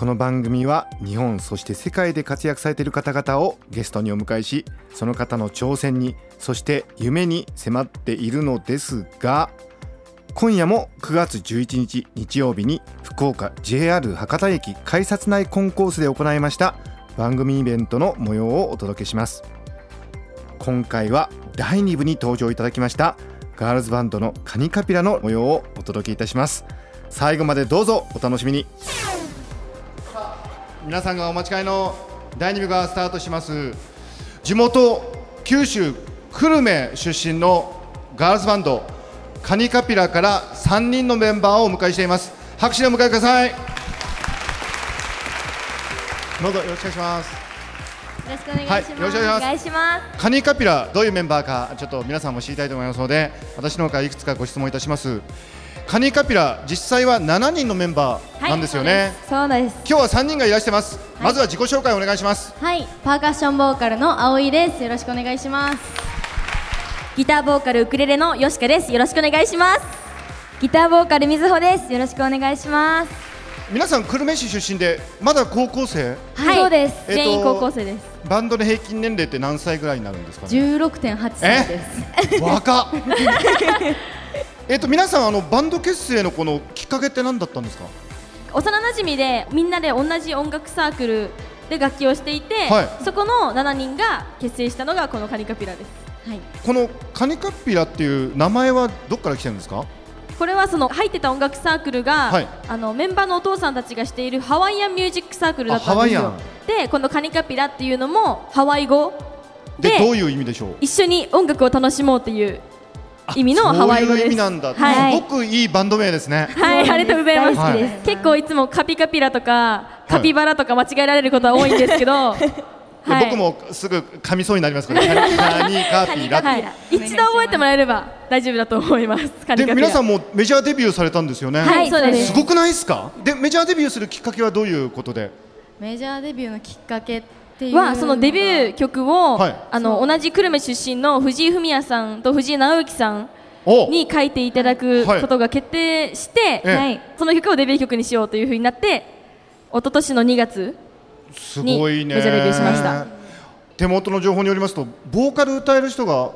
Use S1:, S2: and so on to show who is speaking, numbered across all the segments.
S1: この番組は日本そして世界で活躍されている方々をゲストにお迎えしその方の挑戦にそして夢に迫っているのですが今夜も9月11日日曜日に福岡 JR 博多駅改札内コンコースで行いました番組イベントの模様をお届けします。今回は第2部に登場いただきましたガールズバンドのカニカピラの模様をお届けいたします。最後までどうぞお楽しみに。皆さんがお待ちかねの第2部がスタートします。地元九州久留米出身のガールズバンドカニカピラから3人のメンバーをお迎えしています。拍手でお迎えください。どうぞよろしくお願いします。
S2: よろしくお願いします。
S1: はいよろしくお願いし
S2: ます。
S1: カニカピラどういうメンバーかちょっと皆さんも知りたいと思いますので私の方からいくつかご質問いたしますカニカピラ実際は7人のメンバーなんですよね、
S2: そうです。
S1: 今日は3人がいらしてます、まずは自己紹介お願いします
S2: はい、パーカッションボーカルの葵です。よろしくお願いします。ギターボーカルウクレレのよしかです。よろしくお願いします。ギターボーカルみずほです。よろしくお願いします。
S1: 皆さん久留米市出身でまだ高校生？
S2: はい、そうです。
S1: えっと
S2: 全員高校生です。
S1: バンドの平均年齢って何歳ぐらいになるんですかね
S2: ？16.8歳です。
S1: 若っ。えっと皆さんあのバンド結成のこのきっかけって何だったんですか？
S3: 幼馴染でみんなで同じ音楽サークルで楽器をしていて、
S1: はい。
S3: そこの7人が結成したのがこのカニカピラです、はい、
S1: このカニカピラっていう名前はどっから来てるんですか？
S3: これはその入ってた音楽サークルが、
S1: はい。
S3: あのメンバーのお父さんたちがしているハワイアンミュージックサークルだったんですよ。
S1: あハワイアン。
S3: でこのカニカピラっていうのもハワイ語で
S1: でどういう意味でしょう？
S3: 一緒に音楽を楽しもうっていう意味のハワイ語です
S1: そういう意味なんだ、
S3: はい
S1: す。ごくい。いバンド名ですね。
S3: はい、ありがとうございます。結構いつもカピカピラとかカピバラとか間違えられることは多いんですけど、
S1: で僕もすぐ噛みそうになりますから、ね、カニ カピラ。
S3: はい、一度覚えてもらえれば大丈夫だと思います。
S1: で皆さんもメジャーデビューされたんですよね、
S3: はいそうです。
S1: すごくないですか？でメジャーデビューするきっかけはどういうことで？
S2: メジャーデビューのきっかけっていうのが
S3: はそのデビュー曲を、
S1: はい。
S3: あの同じ久留米出身の藤井フミヤさんと藤井直之さん
S1: お。
S3: に書いていただく
S1: はい。
S3: ことが決定して、
S1: ええ。
S3: はい、その曲をデビュー曲にしようというふうになって一昨年の2月
S1: すごいね。
S3: メジャーデビューしました。
S1: 手元の情報によりますとボーカル歌える人が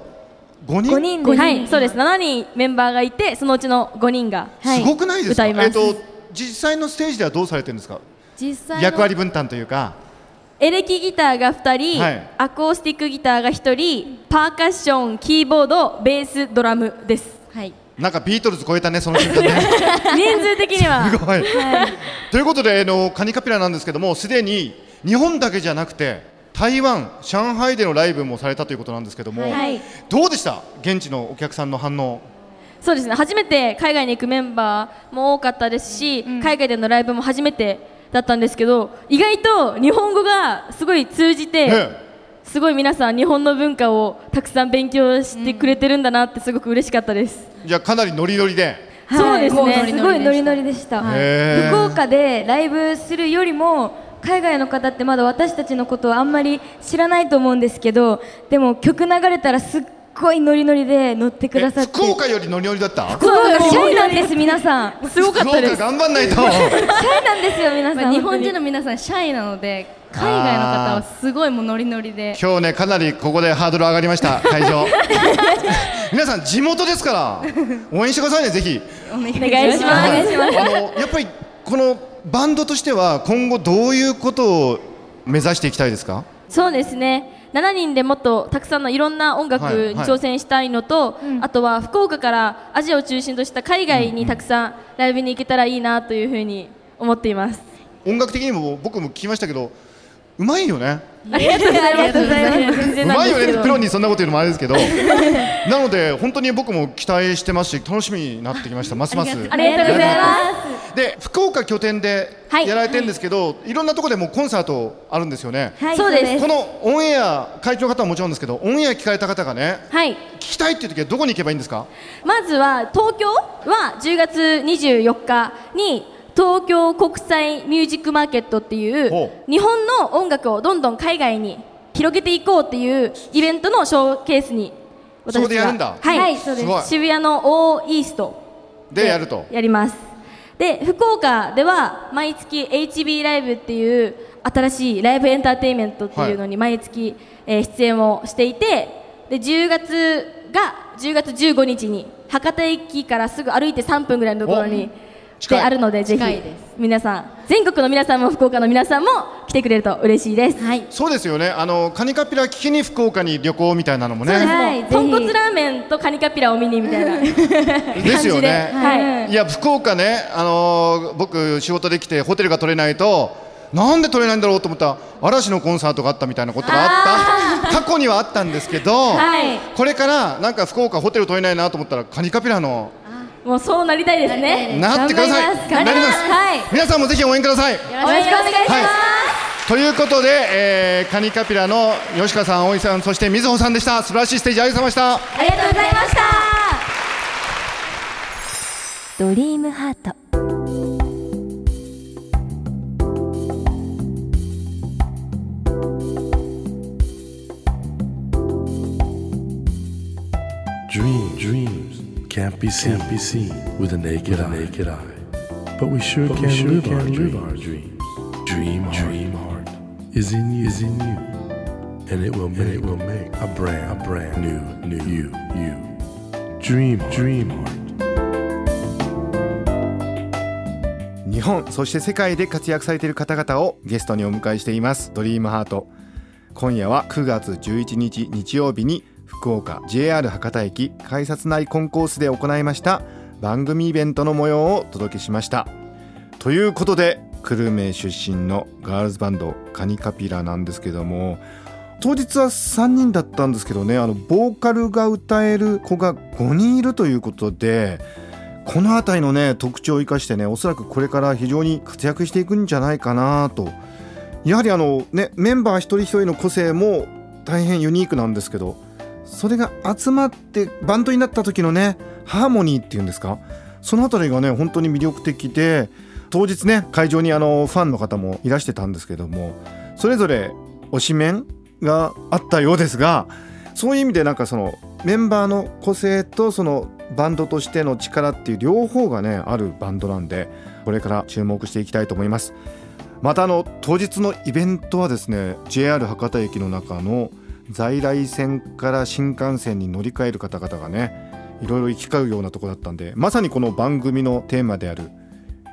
S1: 5人
S2: ？5人で
S3: はいそうです。7人メンバーがいてそのうちの5人が、
S1: すごくないですか、
S3: 歌います。
S1: えっと実際のステージではどうされてるんですか？
S2: 実際の
S1: 役割分担というか。
S3: エレキギターが2人、
S1: はい。
S3: アコースティックギターが1人パーカッションキーボードベースドラムです、はい、
S1: なんかビートルズ超えたねその瞬間ね。
S3: 人数的には。
S1: すごい、ということであのカニカピラなんですけどもすでに日本だけじゃなくて台湾上海でのライブもされたということなんですけども、
S3: はい。
S1: どうでした？現地のお客さんの反応。
S3: そうですね。初めて海外に行くメンバーも多かったですし、海外でのライブも初めてだったんですけど意外と日本語がすごい通じて、
S1: え
S3: すごい皆さん日本の文化をたくさん勉強してくれてるんだなってすごく嬉しかったです、
S1: じゃあかなりノリノリで。
S3: そうですね。
S2: すごいノリノリでした、
S4: 福岡でライブするよりも海外の方ってまだ私たちのことをあんまり知らないと思うんですけどでも曲流れたらすっごいノリノリで乗ってくださって。
S1: 福岡よりノリノリだった？
S4: 福岡シャイなんです皆さん。
S3: すごかったです。
S1: 福岡頑張んないと。
S4: シャイなんですよ皆さん。
S2: まあ日本人
S4: の
S2: の皆さんシャイなので海外の方はすごいもうノリノリで。
S1: 今日ねかなりここでハードル上がりました会場。皆さん地元ですから応援してくださいねぜひ。
S2: お願いし
S3: お願いします。
S1: あのやっぱりこのバンドとしては今後どういうことを目指していきたいですか？
S3: そうですね。7人でもっとたくさんのいろんな音楽に挑戦したいのと、あとは福岡からアジアを中心とした海外にたくさんライブに行けたらいいなというふうに思っています。
S1: 音楽的にも僕も聞きましたけどうまいよね。
S3: ありがとうございます。
S2: うま
S1: いよねプロにそんなこと言うのもあれですけど。なので本当に僕も期待してますし楽しみになってきました。ますます。
S3: ありがとうございま
S1: で福岡岡拠点で
S3: はい。
S1: やられてるんですけど、い、ろんなところでもうコンサートあるんですよね、
S4: はい。
S3: そうです。
S1: このオンエア会長の方はもちろんですけどオンエア聞かれた方がね
S3: はい。
S1: 聞きたいっていう時はどこに行けばいいんですか？
S3: まずは東京は10月24日に東京国際ミュージックマーケットっていう
S1: ほ
S3: 日本の音楽をどんどん海外に広げていこうっていうイベントのショーケースに私が
S1: そこでやるんだ。
S3: はい、
S4: はいそうです。
S1: すごい
S3: 渋谷のオーイースト
S1: でやると。
S3: やりますで福岡では毎月 HB ライブっていう新しいライブエンターテインメントっていうのに毎月、えー出演をしていてで10月が10月15日に博多駅からすぐ歩いて3分ぐらいのところにであるのでぜひ。皆さん。全国の皆さんも福岡の皆さんも来てくれると嬉しいです、はい。
S1: そうですよね。あのカニカピラ聞きに福岡に旅行みたいなのもね。
S4: はい。ぜひ。
S3: 豚骨ラーメンとカニカピラを見にみたいな。感 じ
S1: ですよね。
S3: はい。
S1: い。や福岡ね、あのー僕仕事できてホテルが取れないとなんで取れないんだろうと思ったら嵐のコンサートがあったみたいなことがあった。過去にはあったんですけど、
S3: はい。
S1: これからなんか福岡ホテル取れないなと思ったらカニカピラの。
S3: もうそうなりたいですね。
S1: なってください。なります。
S3: はい。
S1: 皆さんもぜひ応援ください。
S3: よろしくお願いします、
S1: はいということで、えーカニカピラの吉川さん、大井さん、そして瑞穂さんでした。素晴らしいステージありがとうございました。
S3: ありがとうございました
S5: ドリームハート
S6: Dream, dreams can't be seen, can't be seen with a naked, eye. naked eye. But we sure But can, we sure live, can our live dreams. our dreams. Dream, dream is in you, is in you, and it will make, it will make a brand, a brand new, new you, you. Dream, dream heart.
S1: 日本そして世界で活躍されている方々をゲストにお迎えしています。ドリームハート。今夜は9月11日日曜日に福岡 JR 博多駅改札内コンコースで行いました。番組イベントの模様をお届けしました。ということで久留米出身のガールズバンドカニカピラなんですけども当日は3人だったんですけどねあのボーカルが歌える子が5人いるということでこの辺りのね特徴を生かしてねおそらくこれから非常に活躍していくんじゃないかなと。やはりあのねメンバー一人一人の個性も大変ユニークなんですけどそれが集まってバンドになった時のねハーモニーっていうんですかその辺りがね本当に魅力的で当日ね会場にあのファンの方もいらしてたんですけどもそれぞれ推しメンがあったようですがそういう意味でなんかそのメンバーの個性とそのバンドとしての力っていう両方がねあるバンドなんでこれから注目していきたいと思います。またあの当日のイベントはですね JR 博多駅の中の在来線から新幹線に乗り換える方々がねいろいろ行き交うようなとこだったんでまさにこの番組のテーマである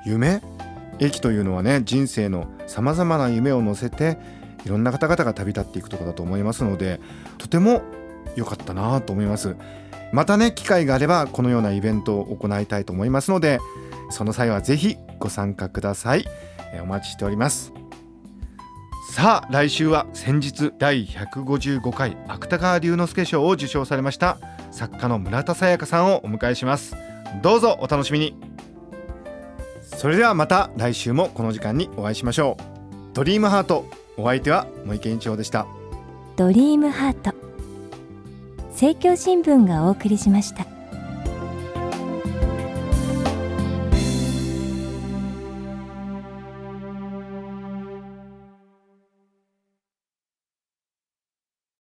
S1: 夢？駅というのはね人生のさまざまな夢を乗せていろんな方々が旅立っていくとこだと思いますのでとても良かったなと思います。またね機会があればこのようなイベントを行いたいと思いますのでその際はぜひご参加ください。お待ちしております。さあ来週は先日第155回芥川龍之介賞を受賞されました作家の村田沙耶香さんをお迎えします。どうぞお楽しみに。それではまた来週もこの時間にお会いしましょう。ドリームハートお相手は森健一郎でした。
S5: ドリームハート。政教新聞がお送りしました。